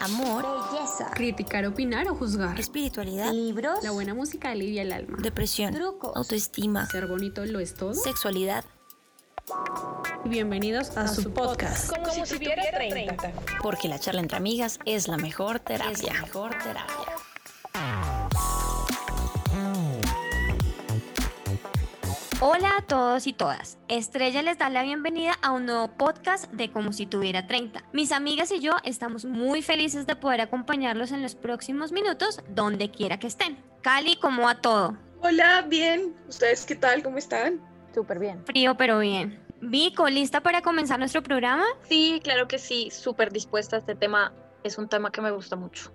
amor, belleza, criticar, opinar o juzgar, espiritualidad, libros, la buena música alivia el alma, depresión, trucos, autoestima, ser bonito lo es todo, sexualidad. Bienvenidos a, su podcast. Como, si tuviera 30. Porque la charla entre amigas es la mejor terapia. mejor terapia. Hola a todos y todas. Estrella les da la bienvenida a un nuevo podcast de Como si tuviera 30. Mis amigas y yo estamos muy felices de poder acompañarlos en los próximos minutos donde quiera que estén. Cali, ¿cómo va todo? Hola, bien. ¿Ustedes qué tal? ¿Cómo están? Súper bien. Frío pero bien. Vico, ¿lista para comenzar nuestro programa? Sí, claro que sí, súper dispuesta a este tema. Es un tema que me gusta mucho.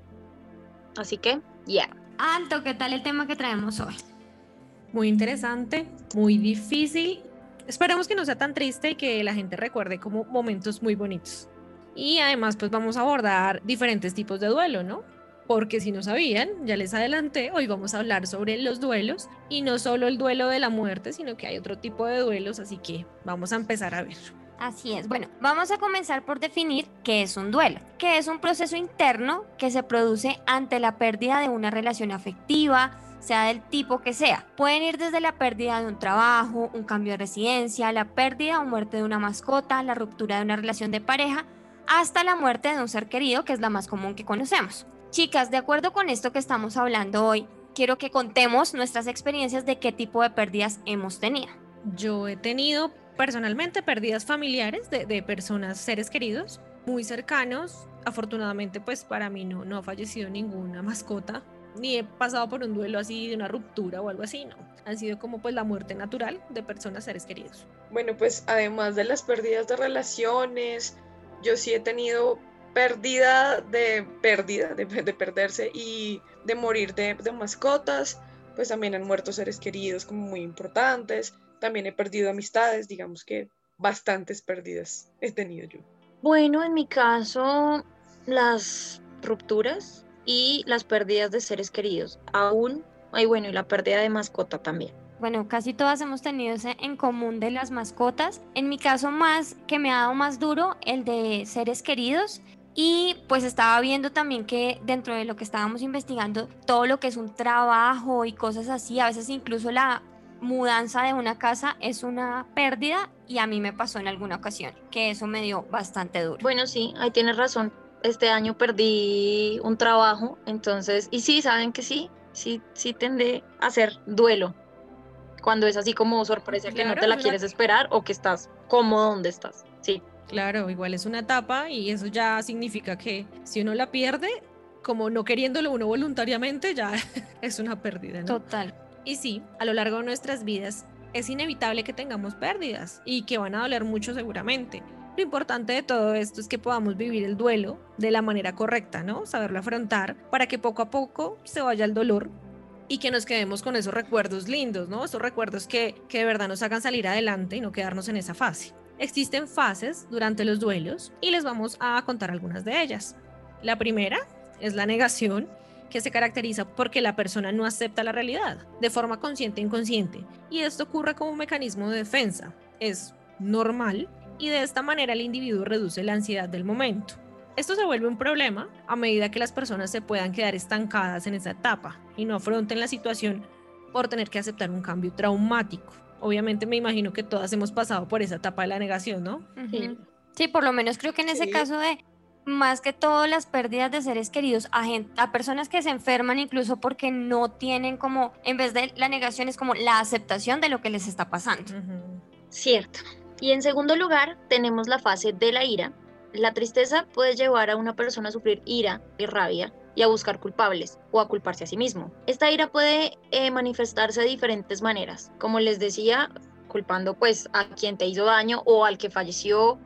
Así que, ya. Yeah. Alto, ¿qué tal el tema que traemos hoy? Muy interesante, muy difícil. Esperemos que no sea tan triste y que la gente recuerde como momentos muy bonitos. Y además, pues vamos a abordar diferentes tipos de duelo, ¿no? Porque si no sabían, ya les adelanté, hoy vamos a hablar sobre los duelos y no solo el duelo de la muerte, sino que hay otro tipo de duelos, así que vamos a empezar a ver. Así es. Bueno, vamos a comenzar por definir qué es un duelo, que es un proceso interno que se produce ante la pérdida de una relación afectiva, sea del tipo que sea. Pueden ir desde la pérdida de un trabajo, un cambio de residencia, la pérdida o muerte de una mascota, la ruptura de una relación de pareja, hasta la muerte de un ser querido, que es la más común que conocemos. Chicas, de acuerdo con esto que estamos hablando hoy, quiero que contemos nuestras experiencias de qué tipo de pérdidas hemos tenido. Yo he tenido personalmente pérdidas familiares de, personas, seres queridos, muy cercanos. Afortunadamente, pues para mí no, no ha fallecido ninguna mascota ni he pasado por un duelo así de una ruptura o algo así, no. Han sido como pues la muerte natural de personas, seres queridos. Bueno, pues además de las pérdidas de relaciones, yo sí he tenido pérdida de pérdida, de, de perderse y de morir de, de mascotas, pues también han muerto seres queridos como muy importantes, también he perdido amistades, digamos que bastantes pérdidas he tenido yo. Bueno, en mi caso, las rupturas y las pérdidas de seres queridos. Aún, ay bueno, y la pérdida de mascota también. Bueno, casi todas hemos tenido ese en común de las mascotas. En mi caso más, que me ha dado más duro, el de seres queridos. Y pues estaba viendo también que dentro de lo que estábamos investigando, todo lo que es un trabajo y cosas así, a veces incluso la mudanza de una casa es una pérdida y a mí me pasó en alguna ocasión, que eso me dio bastante duro. Bueno, sí, ahí tienes razón este año perdí un trabajo, entonces, y sí, saben que sí, sí, sí tendé a hacer duelo. Cuando es así como sorpresa que no te la quieres esperar o que estás cómodo donde estás. Sí. Claro, igual es una etapa y eso ya significa que si uno la pierde, como no queriéndolo uno voluntariamente, ya es una pérdida. ¿no? Total. Y sí, a lo largo de nuestras vidas es inevitable que tengamos pérdidas y que van a doler mucho seguramente. Lo importante de todo esto es que podamos vivir el duelo de la manera correcta, ¿no? Saberlo afrontar para que poco a poco se vaya el dolor y que nos quedemos con esos recuerdos lindos, ¿no? Esos recuerdos que, que de verdad nos hagan salir adelante y no quedarnos en esa fase. Existen fases durante los duelos y les vamos a contar algunas de ellas. La primera es la negación, que se caracteriza porque la persona no acepta la realidad de forma consciente e inconsciente. Y esto ocurre como un mecanismo de defensa. Es normal y de esta manera el individuo reduce la ansiedad del momento. Esto se vuelve un problema a medida que las personas se puedan quedar estancadas en esa etapa y no afronten la situación por tener que aceptar un cambio traumático. Obviamente me imagino que todas hemos pasado por esa etapa de la negación, ¿no? Sí, sí por lo menos creo que en ese caso de más que todo las pérdidas de seres queridos a, a personas que se enferman incluso porque no tienen como, en vez de la negación es como la aceptación de lo que les está pasando. Cierto. Y en segundo lugar, tenemos la fase de la ira. La tristeza puede llevar a una persona a sufrir ira y rabia y a buscar culpables o a culparse a sí mismo. Esta ira puede eh, manifestarse de diferentes maneras. Como les decía, culpando pues a quien te hizo daño o al que falleció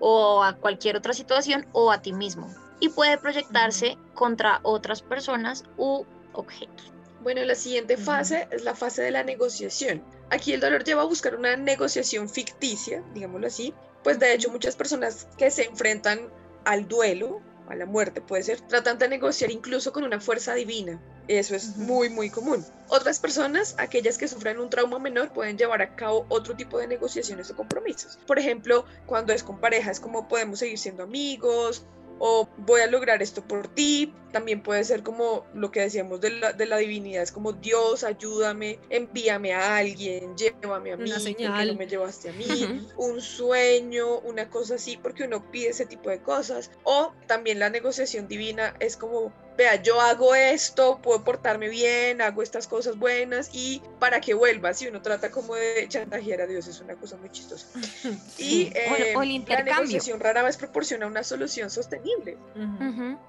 o a cualquier otra situación o a ti mismo. Y puede proyectarse contra otras personas u objetos. Bueno, la siguiente fase es la fase de la negociación. Aquí el dolor lleva a buscar una negociación ficticia, digámoslo así, pues de hecho muchas personas que se enfrentan al duelo, a la muerte puede ser, tratan de negociar incluso con una fuerza divina. Eso es muy, muy común. Otras personas, aquellas que sufren un trauma menor, pueden llevar a cabo otro tipo de negociaciones o compromisos. Por ejemplo, cuando es con pareja, es como podemos seguir siendo amigos, o voy a lograr esto por ti. También puede ser como lo que decíamos de la, de la divinidad, es como Dios, ayúdame, envíame a alguien, llévame a mí, Una porque señal. no me llevaste a mí, un sueño, una cosa así, porque uno pide ese tipo de cosas. O también la negociación divina es como, vea, yo hago esto, puedo portarme bien, hago estas cosas buenas y para que vuelva, si uno trata como de chantajear a Dios, es una cosa muy chistosa. Y O- eh, o el la negociación rara vez proporciona una solución sostenible.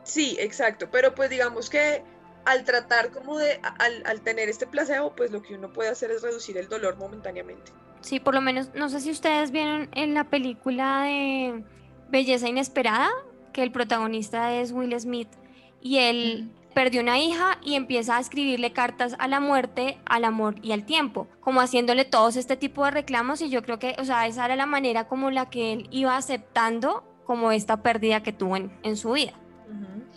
Sí, exacto, pero pues digamos que al tratar como de, al, al tener este placebo, pues lo que uno puede hacer es reducir el dolor momentáneamente. Sí, por lo menos, no sé si ustedes vieron en la película de Belleza Inesperada, que el protagonista es Will Smith y él perdió una hija y empieza a escribirle cartas a la muerte, al amor y al tiempo, como haciéndole todos este tipo de reclamos y yo creo que, o sea, esa era la manera como la que él iba aceptando como esta pérdida que tuvo en, en su vida.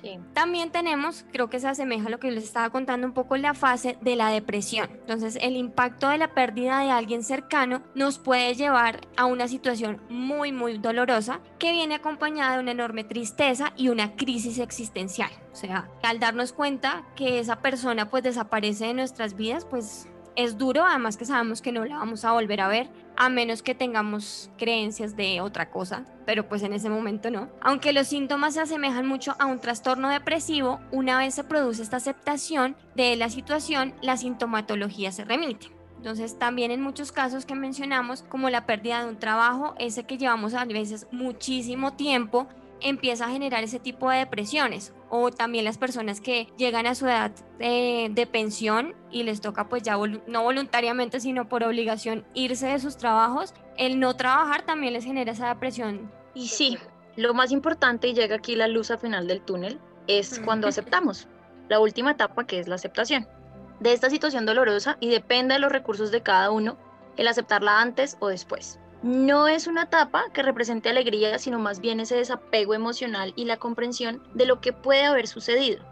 Sí. También tenemos, creo que se asemeja a lo que les estaba contando un poco, la fase de la depresión. Entonces, el impacto de la pérdida de alguien cercano nos puede llevar a una situación muy, muy dolorosa que viene acompañada de una enorme tristeza y una crisis existencial. O sea, al darnos cuenta que esa persona pues desaparece de nuestras vidas, pues es duro, además que sabemos que no la vamos a volver a ver, a menos que tengamos creencias de otra cosa, pero pues en ese momento no. Aunque los síntomas se asemejan mucho a un trastorno depresivo, una vez se produce esta aceptación de la situación, la sintomatología se remite. Entonces también en muchos casos que mencionamos, como la pérdida de un trabajo, ese que llevamos a veces muchísimo tiempo, empieza a generar ese tipo de depresiones o también las personas que llegan a su edad de, de pensión y les toca pues ya volu- no voluntariamente sino por obligación irse de sus trabajos, el no trabajar también les genera esa depresión. Y sí, lo más importante, y llega aquí la luz al final del túnel, es cuando aceptamos. La última etapa que es la aceptación de esta situación dolorosa y depende de los recursos de cada uno el aceptarla antes o después. No es una etapa que represente alegría, sino más bien ese desapego emocional y la comprensión de lo que puede haber sucedido.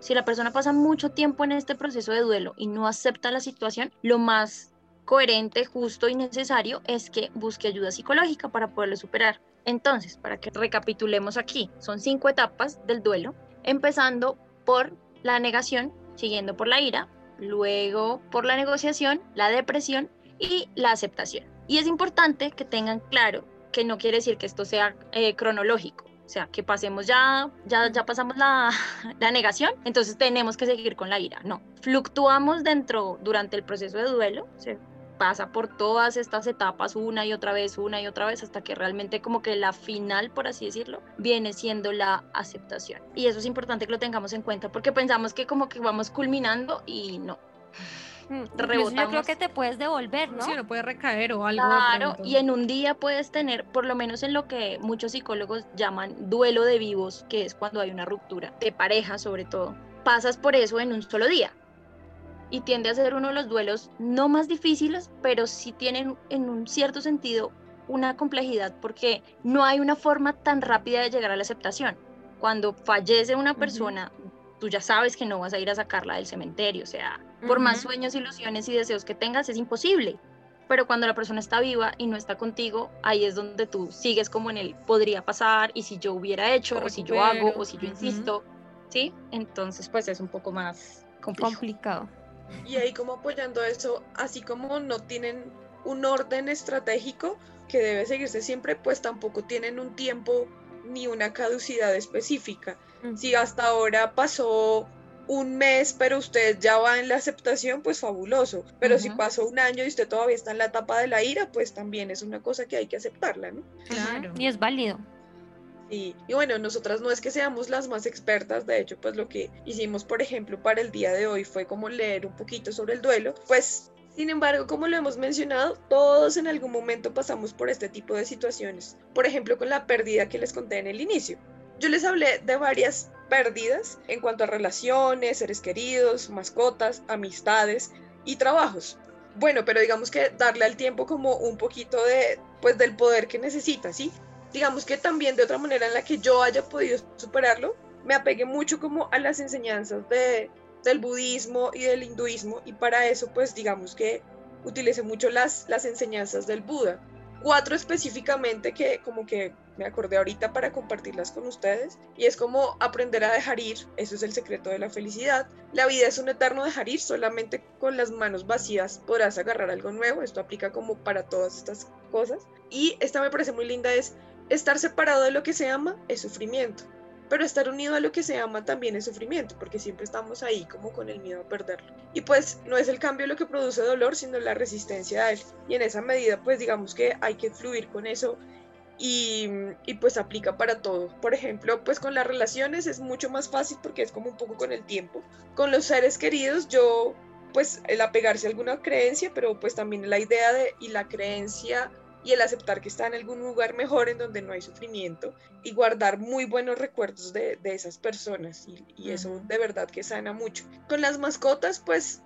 Si la persona pasa mucho tiempo en este proceso de duelo y no acepta la situación, lo más coherente, justo y necesario es que busque ayuda psicológica para poderlo superar. Entonces, para que recapitulemos aquí, son cinco etapas del duelo, empezando por la negación, siguiendo por la ira, luego por la negociación, la depresión y la aceptación. Y es importante que tengan claro que no quiere decir que esto sea eh, cronológico. O sea, que pasemos ya, ya, ya pasamos la, la negación, entonces tenemos que seguir con la ira. No, fluctuamos dentro, durante el proceso de duelo, se pasa por todas estas etapas una y otra vez, una y otra vez, hasta que realmente como que la final, por así decirlo, viene siendo la aceptación. Y eso es importante que lo tengamos en cuenta, porque pensamos que como que vamos culminando y no. Mm, Incluso yo creo Rebotamos. que te puedes devolver, ¿no? Sí, uno puede recaer o algo. Claro, y en un día puedes tener, por lo menos en lo que muchos psicólogos llaman duelo de vivos, que es cuando hay una ruptura de pareja sobre todo, pasas por eso en un solo día. Y tiende a ser uno de los duelos no más difíciles, pero sí tienen en un cierto sentido una complejidad porque no hay una forma tan rápida de llegar a la aceptación. Cuando fallece una persona, tú ya sabes que no vas a ir a sacarla del cementerio, o sea, por más sueños, ilusiones y deseos que tengas, es imposible. Pero cuando la persona está viva y no está contigo, ahí es donde tú sigues como en el podría pasar y si yo hubiera hecho, o si yo hago, o si yo ujú. insisto, ¿sí? Entonces, pues es un poco más complejo. Complicado. Y ahí como apoyando eso, así como no tienen un orden estratégico que debe seguirse siempre, pues tampoco tienen un tiempo ni una caducidad específica. Si hasta ahora pasó un mes, pero usted ya va en la aceptación, pues fabuloso. Pero si pasó un año y usted todavía está en la etapa de la ira, pues también es una cosa que hay que aceptarla, ¿no? Claro. Y es válido. Y, y bueno, nosotras no es que seamos las más expertas, de hecho, pues lo que hicimos, por ejemplo, para el día de hoy fue como leer un poquito sobre el duelo, pues sin embargo, como lo hemos mencionado, todos en algún momento pasamos por este tipo de situaciones, por ejemplo, con la pérdida que les conté en el inicio. Yo les hablé de varias pérdidas en cuanto a relaciones, seres queridos, mascotas, amistades y trabajos. Bueno, pero digamos que darle al tiempo como un poquito de, pues, del poder que necesita, ¿sí? digamos que también de otra manera en la que yo haya podido superarlo, me apegué mucho como a las enseñanzas de, del budismo y del hinduismo y para eso pues digamos que utilicé mucho las, las enseñanzas del Buda. Cuatro específicamente que como que me acordé ahorita para compartirlas con ustedes. Y es como aprender a dejar ir, eso es el secreto de la felicidad. La vida es un eterno dejar ir, solamente con las manos vacías podrás agarrar algo nuevo, esto aplica como para todas estas cosas. Y esta me parece muy linda, es estar separado de lo que se ama es sufrimiento. Pero estar unido a lo que se ama también es sufrimiento, porque siempre estamos ahí como con el miedo a perderlo. Y pues no es el cambio lo que produce dolor, sino la resistencia a él. Y en esa medida, pues digamos que hay que fluir con eso y, y, pues aplica para todo. Por ejemplo, pues con las relaciones es mucho más fácil porque es como un poco con el tiempo. Con los seres queridos yo pues el apegarse a alguna creencia, pero pues también la idea de y la creencia y el aceptar que está en algún lugar mejor en donde no hay sufrimiento y guardar muy buenos recuerdos de, de esas personas y, y eso de verdad que sana mucho. Con las mascotas pues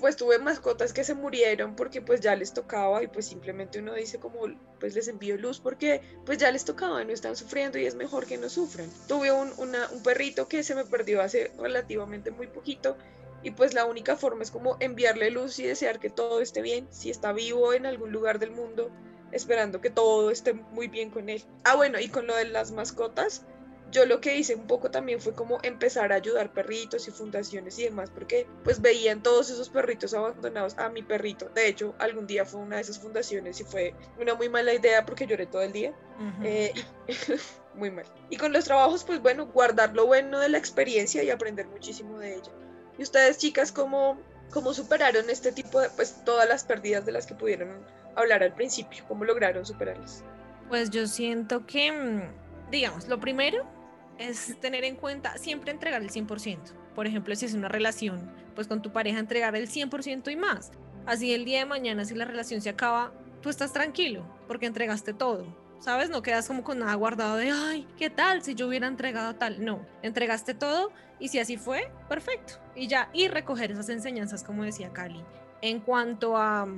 pues tuve mascotas que se murieron porque pues ya les tocaba y pues simplemente uno dice como pues les envío luz porque pues ya les tocaba, no están sufriendo y es mejor que no sufran. Tuve un, una, un perrito que se me perdió hace relativamente muy poquito y pues la única forma es como enviarle luz y desear que todo esté bien, si está vivo en algún lugar del mundo, esperando que todo esté muy bien con él. Ah, bueno, y con lo de las mascotas, yo lo que hice un poco también fue como empezar a ayudar perritos y fundaciones y demás, porque pues veían todos esos perritos abandonados a mi perrito. De hecho, algún día fue una de esas fundaciones y fue una muy mala idea porque lloré todo el día. Uh -huh. eh, muy mal. Y con los trabajos, pues bueno, guardar lo bueno de la experiencia y aprender muchísimo de ella. ¿Y ustedes, chicas, cómo, cómo superaron este tipo de, pues todas las pérdidas de las que pudieron hablar al principio? ¿Cómo lograron superarlas? Pues yo siento que, digamos, lo primero es tener en cuenta siempre entregar el 100%. Por ejemplo, si es una relación, pues con tu pareja entregar el 100% y más. Así el día de mañana, si la relación se acaba, tú estás tranquilo porque entregaste todo. ¿Sabes? No quedas como con nada guardado de, ay, ¿qué tal si yo hubiera entregado tal? No, entregaste todo y si así fue, perfecto. Y ya, y recoger esas enseñanzas, como decía Cali. En cuanto a,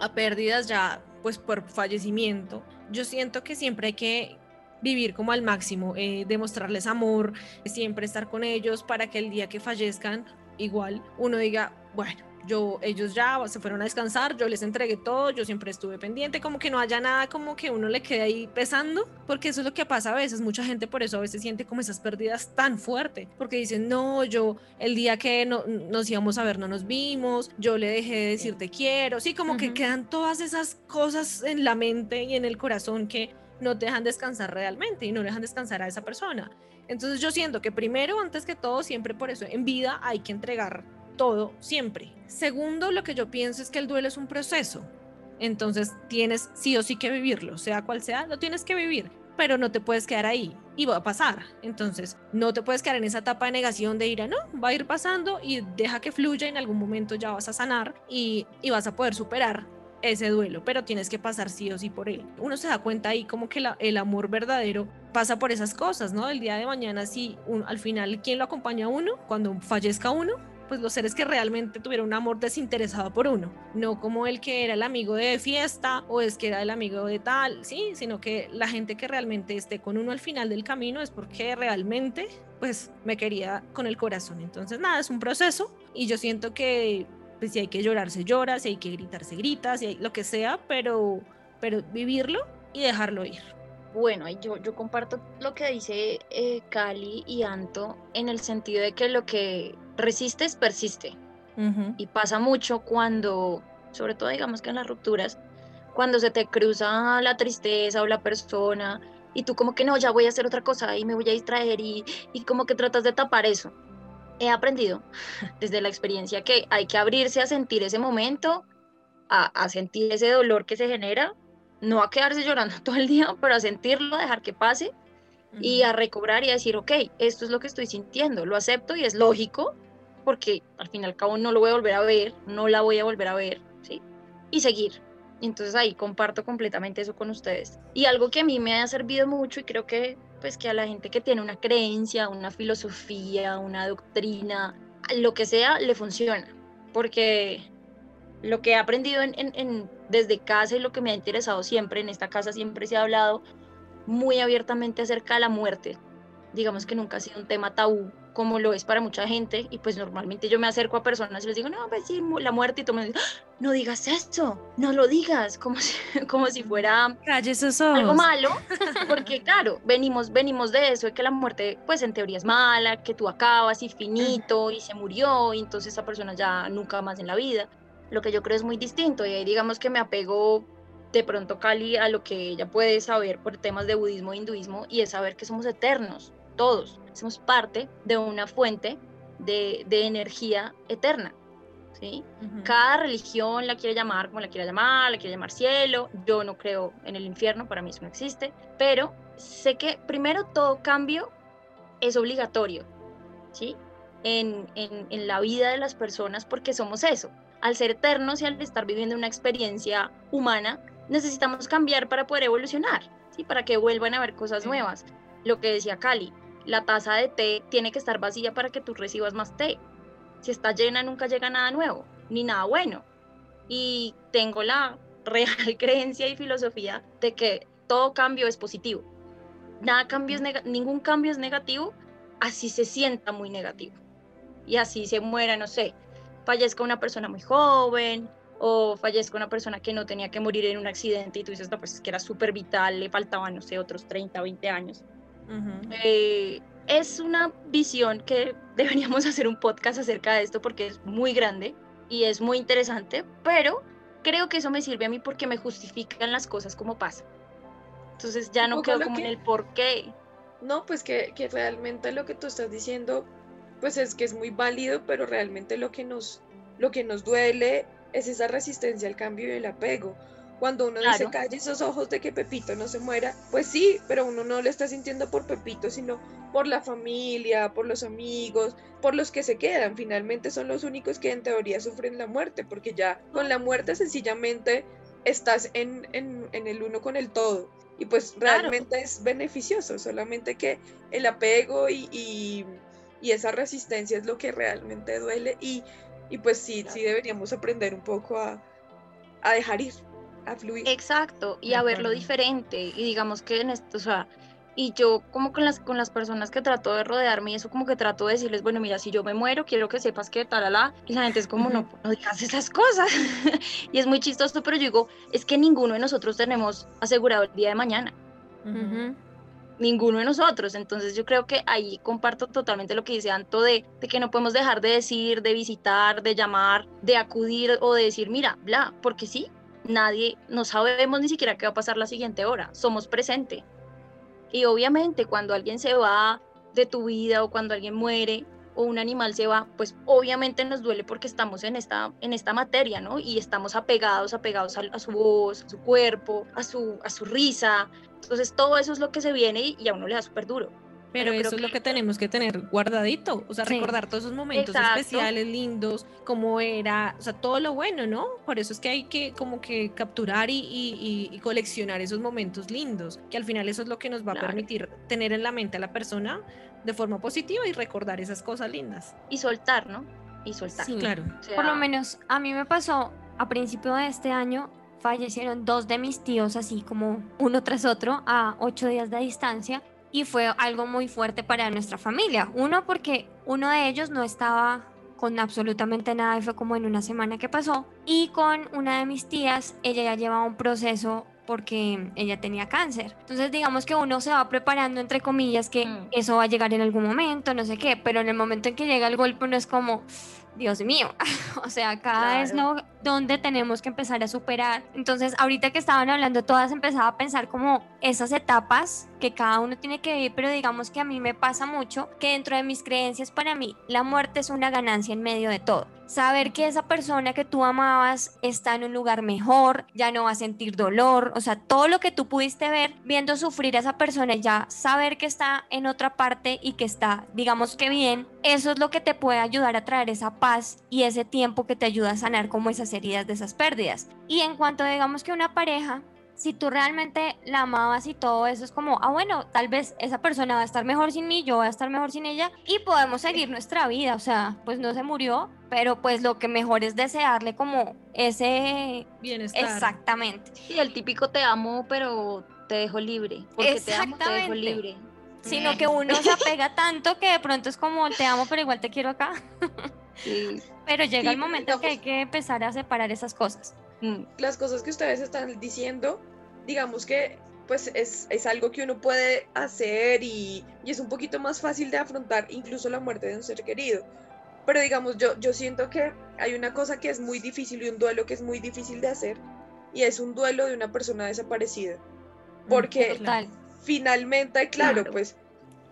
a pérdidas ya, pues por fallecimiento, yo siento que siempre hay que vivir como al máximo, eh, demostrarles amor, siempre estar con ellos para que el día que fallezcan, igual uno diga, bueno, yo, ellos ya se fueron a descansar, yo les entregué todo, yo siempre estuve pendiente, como que no haya nada como que uno le quede ahí pesando, porque eso es lo que pasa a veces, mucha gente por eso a veces siente como esas pérdidas tan fuerte, porque dicen, no, yo el día que no, nos íbamos a ver no nos vimos, yo le dejé de decir te quiero, sí, como uh -huh. que quedan todas esas cosas en la mente y en el corazón que no te dejan descansar realmente y no dejan descansar a esa persona. Entonces yo siento que primero, antes que todo, siempre por eso en vida hay que entregar todo, siempre. Segundo, lo que yo pienso es que el duelo es un proceso. Entonces tienes sí o sí que vivirlo, sea cual sea, lo tienes que vivir, pero no te puedes quedar ahí y va a pasar. Entonces no te puedes quedar en esa etapa de negación de ira, no, va a ir pasando y deja que fluya, en algún momento ya vas a sanar y, y vas a poder superar ese duelo, pero tienes que pasar sí o sí por él. Uno se da cuenta ahí como que la, el amor verdadero pasa por esas cosas, ¿no? El día de mañana, si un, al final, ¿quién lo acompaña a uno? Cuando fallezca uno, pues los seres que realmente tuvieron un amor desinteresado por uno, no como el que era el amigo de fiesta o es que era el amigo de tal, sí, sino que la gente que realmente esté con uno al final del camino es porque realmente pues me quería con el corazón. Entonces nada, es un proceso y yo siento que pues si hay que llorar se llora, si hay que gritar se grita, si hay lo que sea, pero, pero vivirlo y dejarlo ir. Bueno, yo, yo comparto lo que dice eh, Cali y Anto en el sentido de que lo que resistes persiste. Uh -huh. Y pasa mucho cuando, sobre todo digamos que en las rupturas, cuando se te cruza la tristeza o la persona y tú como que no, ya voy a hacer otra cosa y me voy a distraer y, y como que tratas de tapar eso he aprendido desde la experiencia que hay que abrirse a sentir ese momento, a, a, sentir ese dolor que se genera, no a quedarse llorando todo el día, pero a sentirlo, a dejar que pase uh -huh. y a recobrar y a decir, ok, esto es lo que estoy sintiendo, lo acepto y es lógico, porque al fin y al cabo no lo voy a volver a ver, no la voy a volver a ver, ¿sí? Y seguir. Entonces ahí comparto completamente eso con ustedes. Y algo que a mí me ha servido mucho y creo que pues que a la gente que tiene una creencia, una filosofía, una doctrina, lo que sea, le funciona. Porque lo que he aprendido en, desde casa y lo que me ha interesado siempre, en esta casa siempre se ha hablado muy abiertamente acerca de la muerte. Digamos que nunca ha sido un tema tabú como lo es para mucha gente y pues normalmente yo me acerco a personas y les digo, no, pues sí, la muerte y todo me dice, ¡Ah! no digas eso, no lo digas, como si, como si fuera algo malo, porque claro, venimos, venimos de eso, de que la muerte pues en teoría es mala, que tú acabas infinito y se murió y entonces esa persona ya nunca más en la vida, lo que yo creo es muy distinto y ahí digamos que me apego de pronto Cali a lo que ella puede saber por temas de budismo e hinduismo y es saber que somos eternos, todos, somos parte de una fuente de, energía eterna. ¿sí? Cada religión la quiere llamar como la quiera llamar, la quiere llamar cielo, yo no creo en el infierno, para mí eso no existe, pero sé que primero todo cambio es obligatorio, ¿sí? En, en, en, la vida de las personas porque somos eso. Al ser eternos y al estar viviendo una experiencia humana, necesitamos cambiar para poder evolucionar, ¿sí? Para que vuelvan a ver cosas nuevas. Lo que decía Cali, la taza de té tiene que estar vacía para que tú recibas más té. Si está llena nunca llega nada nuevo, ni nada bueno. Y tengo la real creencia y filosofía de que todo cambio es positivo. Nada cambio es ningún cambio es negativo, así se sienta muy negativo. Y así se muera, no sé, fallezca una persona muy joven o fallezca una persona que no tenía que morir en un accidente y tú dices, no, pues es que era súper vital, le faltaban, no sé, otros 30, 20 años eh, es una visión que deberíamos hacer un podcast acerca de esto porque es muy grande y es muy interesante, pero creo que eso me sirve a mí porque me justifican las cosas como pasa. Entonces ya no quedo como en el por qué. No, pues que, que realmente lo que tú estás diciendo, pues es que es muy válido, pero realmente lo que nos, lo que nos duele es esa resistencia al cambio y el apego. Cuando uno dice calle esos ojos de que Pepito no se muera, pues sí, pero uno no le está sintiendo por Pepito, sino por la familia, por los amigos, por los que se quedan. Finalmente son los únicos que en teoría sufren la muerte, porque ya con la muerte sencillamente estás en, el uno con el todo. Y pues realmente es beneficioso, solamente que el apego y, esa resistencia es lo que realmente duele y, pues sí, sí deberíamos aprender un poco a, a dejar ir a fluir. Exacto, y a verlo diferente. Y digamos que en esto, o sea, y yo como con las, con las personas que trato de rodearme y eso como que trato de decirles, bueno, mira, si yo me muero, quiero que sepas que talala, y la gente es como, no, no digas esas cosas. y es muy chistoso, pero yo digo, es que ninguno de nosotros tenemos asegurado el día de mañana. Ninguno de nosotros. Entonces yo creo que ahí comparto totalmente lo que dice Anto de, de que no podemos dejar de decir, de visitar, de llamar, de acudir o de decir, mira, bla, porque sí, nadie, no sabemos ni siquiera qué va a pasar la siguiente hora, somos presente. Y obviamente cuando alguien se va de tu vida o cuando alguien muere o un animal se va, pues obviamente nos duele porque estamos en esta, en esta materia, ¿no? Y estamos apegados, apegados a, su voz, a su cuerpo, a su, a su risa. Entonces todo eso es lo que se viene y a uno le da súper duro. Pero, eso es lo que tenemos que tener guardadito, o sea, recordar todos esos momentos especiales, lindos, como era, o sea, todo lo bueno, ¿no? Por eso es que hay que como que capturar y, coleccionar esos momentos lindos, que al final eso es lo que nos va a permitir tener en la mente a la persona de forma positiva y recordar esas cosas lindas. Y soltar, ¿no? Y soltar. Sí, claro. Por lo menos a mí me pasó a principio de este año, fallecieron dos de mis tíos así como uno tras otro a ocho días de distancia y fue algo muy fuerte para nuestra familia. Uno, porque uno de ellos no estaba con absolutamente nada y fue como en una semana que pasó. Y con una de mis tías, ella ya llevaba un proceso porque ella tenía cáncer. Entonces digamos que uno se va preparando entre comillas que mm. eso va a llegar en algún momento, no sé qué, pero en el momento en que llega el golpe no es como, Dios mío, o sea, cada es lo donde tenemos que empezar a superar. Entonces, ahorita que estaban hablando todas, empezaba a pensar como esas etapas que cada uno tiene que vivir, pero digamos que a mí me pasa mucho que dentro de mis creencias, para mí, la muerte es una ganancia en medio de todo. Saber que esa persona que tú amabas está en un lugar mejor, ya no va a sentir dolor, o sea, todo lo que tú pudiste ver viendo sufrir a esa persona, ya saber que está en otra parte y que está, digamos que bien, eso es lo que te puede ayudar a traer esa paz y ese tiempo que te ayuda a sanar como esas heridas de esas pérdidas. Y en cuanto digamos que una pareja si tú realmente la amabas y todo eso es como, ah, bueno, tal vez esa persona va a estar mejor sin mí, yo voy a estar mejor sin ella y podemos seguir nuestra vida, o sea, pues no se murió, pero pues lo que mejor es desearle como ese bienestar. Exactamente. Y el típico te amo, pero te dejo libre, porque te amo, te dejo libre. sino que uno se apega tanto que de pronto es como te amo, pero igual te quiero acá. Sí. Pero llega Sí, el momento que hay que empezar a separar esas cosas. Mm, las cosas que ustedes están diciendo, digamos que pues es, es algo que uno puede hacer y, y es un poquito más fácil de afrontar incluso la muerte de un ser querido. Pero digamos, yo, yo siento que hay una cosa que es muy difícil y un duelo que es muy difícil de hacer y es un duelo de una persona desaparecida. Porque Total. finalmente, claro, Claro. pues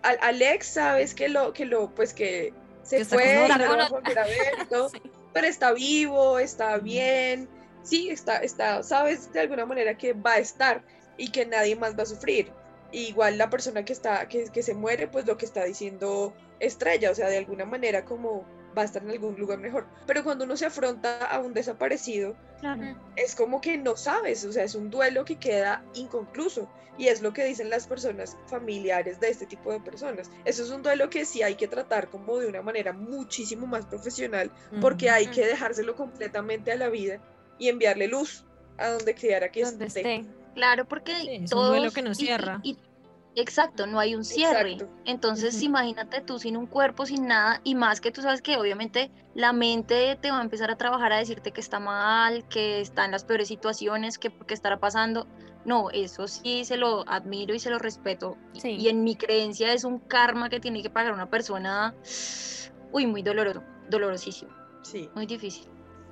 al- Alex sabes que lo, que lo, pues que se Que fue y no lo a ver Sí. pero está vivo, está bien, sí, está, está, sabes de alguna manera que va a estar y que nadie más va a sufrir. Igual la persona que está, que, que se muere, pues lo que está diciendo Estrella, o sea, de alguna manera como va a estar en algún lugar mejor. Pero cuando uno se afronta a un desaparecido, claro. es como que no sabes, o sea, es un duelo que queda inconcluso. Y es lo que dicen las personas familiares de este tipo de personas. Eso es un duelo que sí hay que tratar como de una manera muchísimo más profesional, porque hay que dejárselo completamente a la vida y enviarle luz a donde quiera que Donde esté. esté. Claro, porque Sí, es un todos... duelo que no y- cierra. y- exacto, no hay un cierre. Exacto. Entonces, imagínate tú sin un cuerpo, sin nada, y más que tú sabes que obviamente la mente te va a empezar a trabajar a decirte que está mal, que está en las peores situaciones, que porque estará pasando. No, eso sí se lo admiro y se lo respeto. y- Sí. Y en mi creencia es un karma que tiene que pagar una persona, uy, muy doloroso, dolorosísimo, Sí. muy difícil.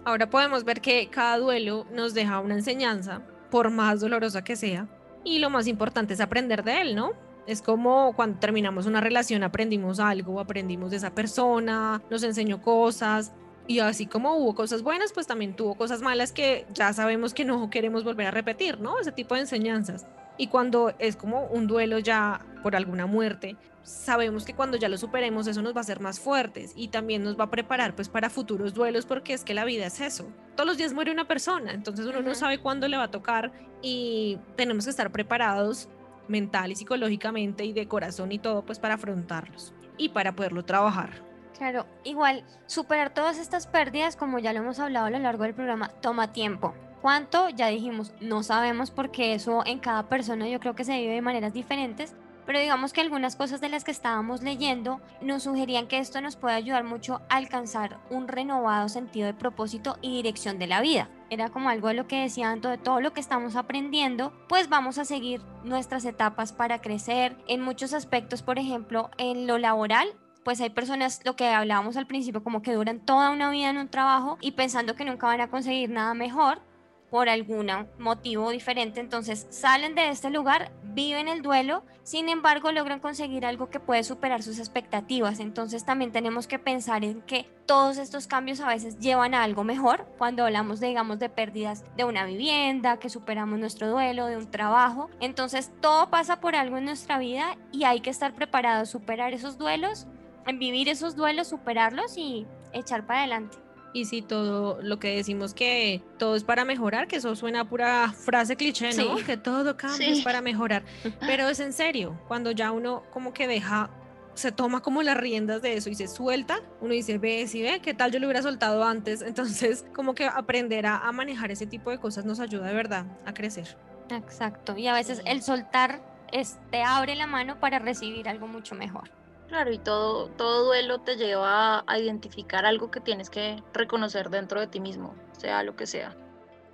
Ahora podemos ver que cada duelo nos deja una enseñanza, por más dolorosa que sea, y lo más importante es aprender de él, ¿no? Es como cuando terminamos una relación aprendimos algo, aprendimos de esa persona, nos enseñó cosas, y así como hubo cosas buenas, pues también tuvo cosas malas que ya sabemos que no queremos volver a repetir, ¿no? Ese tipo de enseñanzas. Y cuando es como un duelo ya por alguna muerte, sabemos que cuando ya lo superemos eso nos va a hacer más fuertes y también nos va a preparar pues para futuros duelos porque es que la vida es eso. Todos los días muere una persona, entonces uno no sabe cuándo le va a tocar y tenemos que estar preparados mental y psicológicamente y de corazón y todo pues para afrontarlos y para poderlo trabajar. Claro, igual superar todas estas pérdidas, como ya lo hemos hablado a lo largo del programa, toma tiempo. ¿Cuánto? Ya dijimos, no sabemos porque eso en cada persona yo creo que se vive de maneras diferentes, pero digamos que algunas cosas de las que estábamos leyendo nos sugerían que esto nos puede ayudar mucho a alcanzar un renovado sentido de propósito y dirección de la vida. Era como algo de lo que decía de todo lo que estamos aprendiendo, pues vamos a seguir nuestras etapas para crecer en muchos aspectos, por ejemplo, en lo laboral, pues hay personas, lo que hablábamos al principio, como que duran toda una vida en un trabajo y pensando que nunca van a conseguir nada mejor por algún motivo diferente, entonces salen de este lugar, viven el duelo, sin embargo logran conseguir algo que puede superar sus expectativas, entonces también tenemos que pensar en que todos estos cambios a veces llevan a algo mejor, cuando hablamos de, digamos, de pérdidas de una vivienda, que superamos nuestro duelo, de un trabajo, entonces todo pasa por algo en nuestra vida y hay que estar preparados, superar esos duelos en vivir esos duelos, superarlos y echar para adelante. Y si todo lo que decimos que todo es para mejorar, que eso suena a pura frase cliché, ¿no? Sí. Que todo cambio es para mejorar. Pero es en serio, cuando ya uno como que deja, se toma como las riendas de eso y se suelta, uno dice, ve, si ve, ¿qué tal yo lo hubiera soltado antes? Entonces, como que aprender a, a manejar ese tipo de cosas nos ayuda de verdad a crecer. Exacto. Y a veces el soltar es, te abre la mano para recibir algo mucho mejor. Claro, y todo, todo duelo te lleva a, identificar algo que tienes que reconocer dentro de ti mismo, sea lo que sea.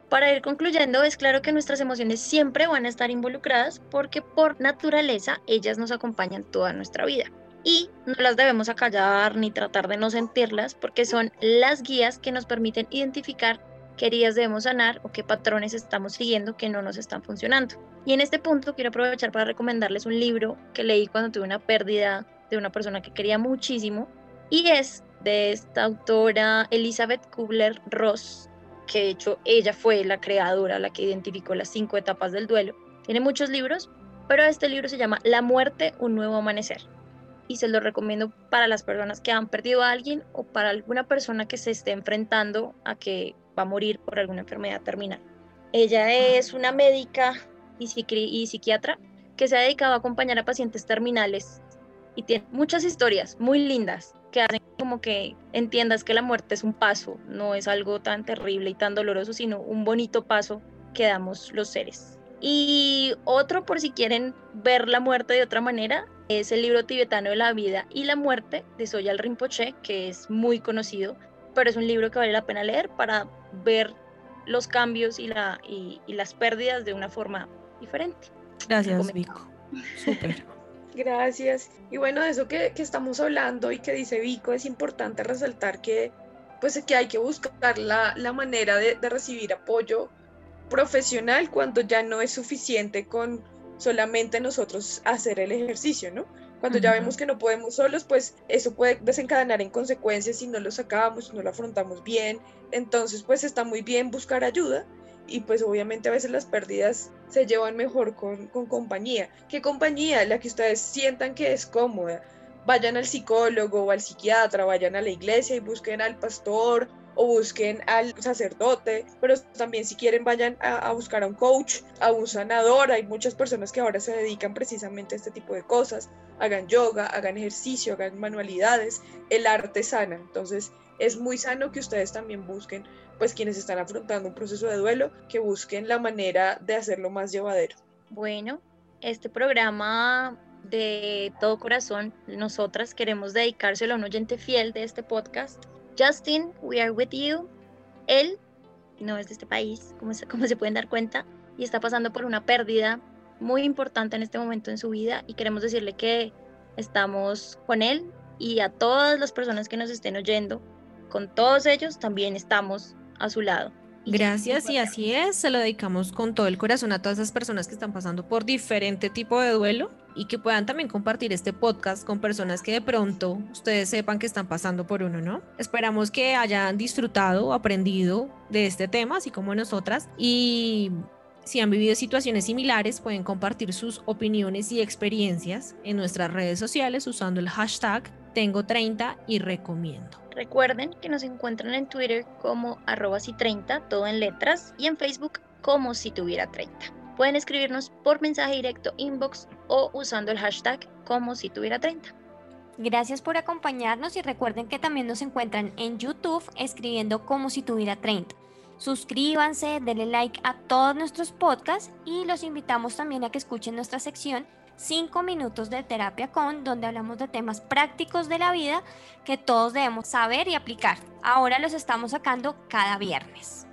Para ir concluyendo, es claro que nuestras emociones siempre van a estar involucradas porque por naturaleza ellas nos acompañan toda nuestra vida. Y no las debemos acallar ni tratar de no sentirlas porque son las guías que nos permiten identificar qué heridas debemos sanar o qué patrones estamos siguiendo que no nos están funcionando. Y en este punto quiero aprovechar para recomendarles un libro que leí cuando tuve una pérdida de una persona que quería muchísimo y es de esta autora Elizabeth Kubler-Ross, que de hecho ella fue la creadora, la que identificó las cinco etapas del duelo. Tiene muchos libros, pero este libro se llama La muerte, un nuevo amanecer. Y se lo recomiendo para las personas que han perdido a alguien o para alguna persona que se esté enfrentando a que va a morir por alguna enfermedad terminal. Ella es una médica y, y psiquiatra que se ha dedicado a acompañar a pacientes terminales y tiene muchas historias muy lindas que hacen como que entiendas que la muerte es un paso, no es algo tan terrible y tan doloroso, sino un bonito paso que damos los seres. Y otro, por si quieren ver la muerte de otra manera, es el libro tibetano de la vida y la muerte de Soyal Rinpoche, que es muy conocido, pero es un libro que vale la pena leer para ver los cambios y, la, y, las pérdidas de una forma diferente. Gracias, Vico. Súper. Gracias. Y bueno, de eso que, que, estamos hablando y que dice Vico, es importante resaltar que, pues, que hay que buscar la, la manera de, de recibir apoyo profesional cuando ya no es suficiente con solamente nosotros hacer el ejercicio, ¿no? Cuando ya vemos que no podemos solos, pues eso puede desencadenar en consecuencias si no lo sacamos, si no lo afrontamos bien. Entonces, pues está muy bien buscar ayuda y pues obviamente a veces las pérdidas se llevan mejor con, con compañía. ¿Qué compañía? La que ustedes sientan que es cómoda. Vayan al psicólogo o al psiquiatra, vayan a la iglesia y busquen al pastor o busquen al sacerdote, pero también si quieren vayan a, buscar a un coach, a un sanador, hay muchas personas que ahora se dedican precisamente a este tipo de cosas, hagan yoga, hagan ejercicio, hagan manualidades, el arte sana, entonces es muy sano que ustedes también busquen, pues quienes están afrontando un proceso de duelo, que busquen la manera de hacerlo más llevadero. Bueno, este programa de todo corazón, nosotras queremos dedicárselo a un oyente fiel de este podcast Justin, we are with you. Él no es de este país, como se, como se pueden dar cuenta, y está pasando por una pérdida muy importante en este momento en su vida y queremos decirle que estamos con él y a todas las personas que nos estén oyendo, con todos ellos también estamos a su lado. Gracias y así es, se lo dedicamos con todo el corazón a todas esas personas que están pasando por diferente tipo de duelo y que puedan también compartir este podcast con personas que de pronto ustedes sepan que están pasando por uno, ¿no? Esperamos que hayan disfrutado, aprendido de este tema, así como nosotras, y si han vivido situaciones similares, pueden compartir sus opiniones y experiencias en nuestras redes sociales usando el hashtag tengo 30 y recomiendo. Recuerden que nos encuentran en Twitter como arroba si 30, todo en letras, y en Facebook como si tuviera 30. Pueden escribirnos por mensaje directo inbox o usando el hashtag como si tuviera 30. Gracias por acompañarnos y recuerden que también nos encuentran en YouTube escribiendo como si tuviera 30. Suscríbanse, denle like a todos nuestros podcasts y los invitamos también a que escuchen nuestra sección 5 minutos de terapia con, donde hablamos de temas prácticos de la vida que todos debemos saber y aplicar. Ahora los estamos sacando cada viernes.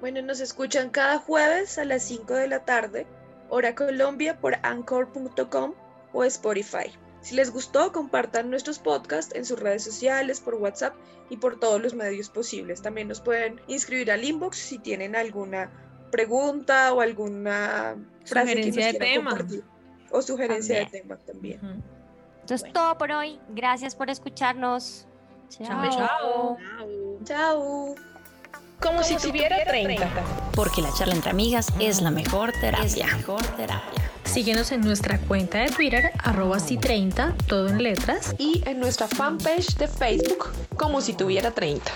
Bueno, nos escuchan cada jueves a las 5 de la tarde, hora Colombia, por anchor.com o Spotify. Si les gustó, compartan nuestros podcasts en sus redes sociales, por WhatsApp y por todos los medios posibles. También nos pueden inscribir al inbox si tienen alguna pregunta o alguna frase que de tema. Compartir o sugerencia de tema también. Entonces, todo por hoy. Gracias por escucharnos. Chao. Chao. Chao. Como, si, tuviera 30. Porque la charla entre amigas es la mejor terapia. mejor terapia. Síguenos en nuestra cuenta de Twitter, arroba si 30, todo en letras. Y en nuestra fanpage de Facebook, como si tuviera 30.